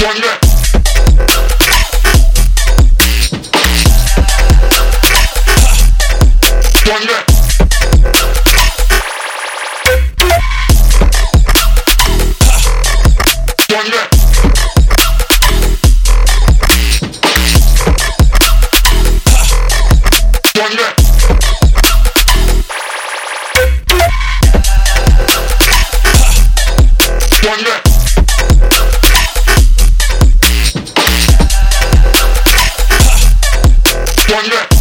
one that Wonder.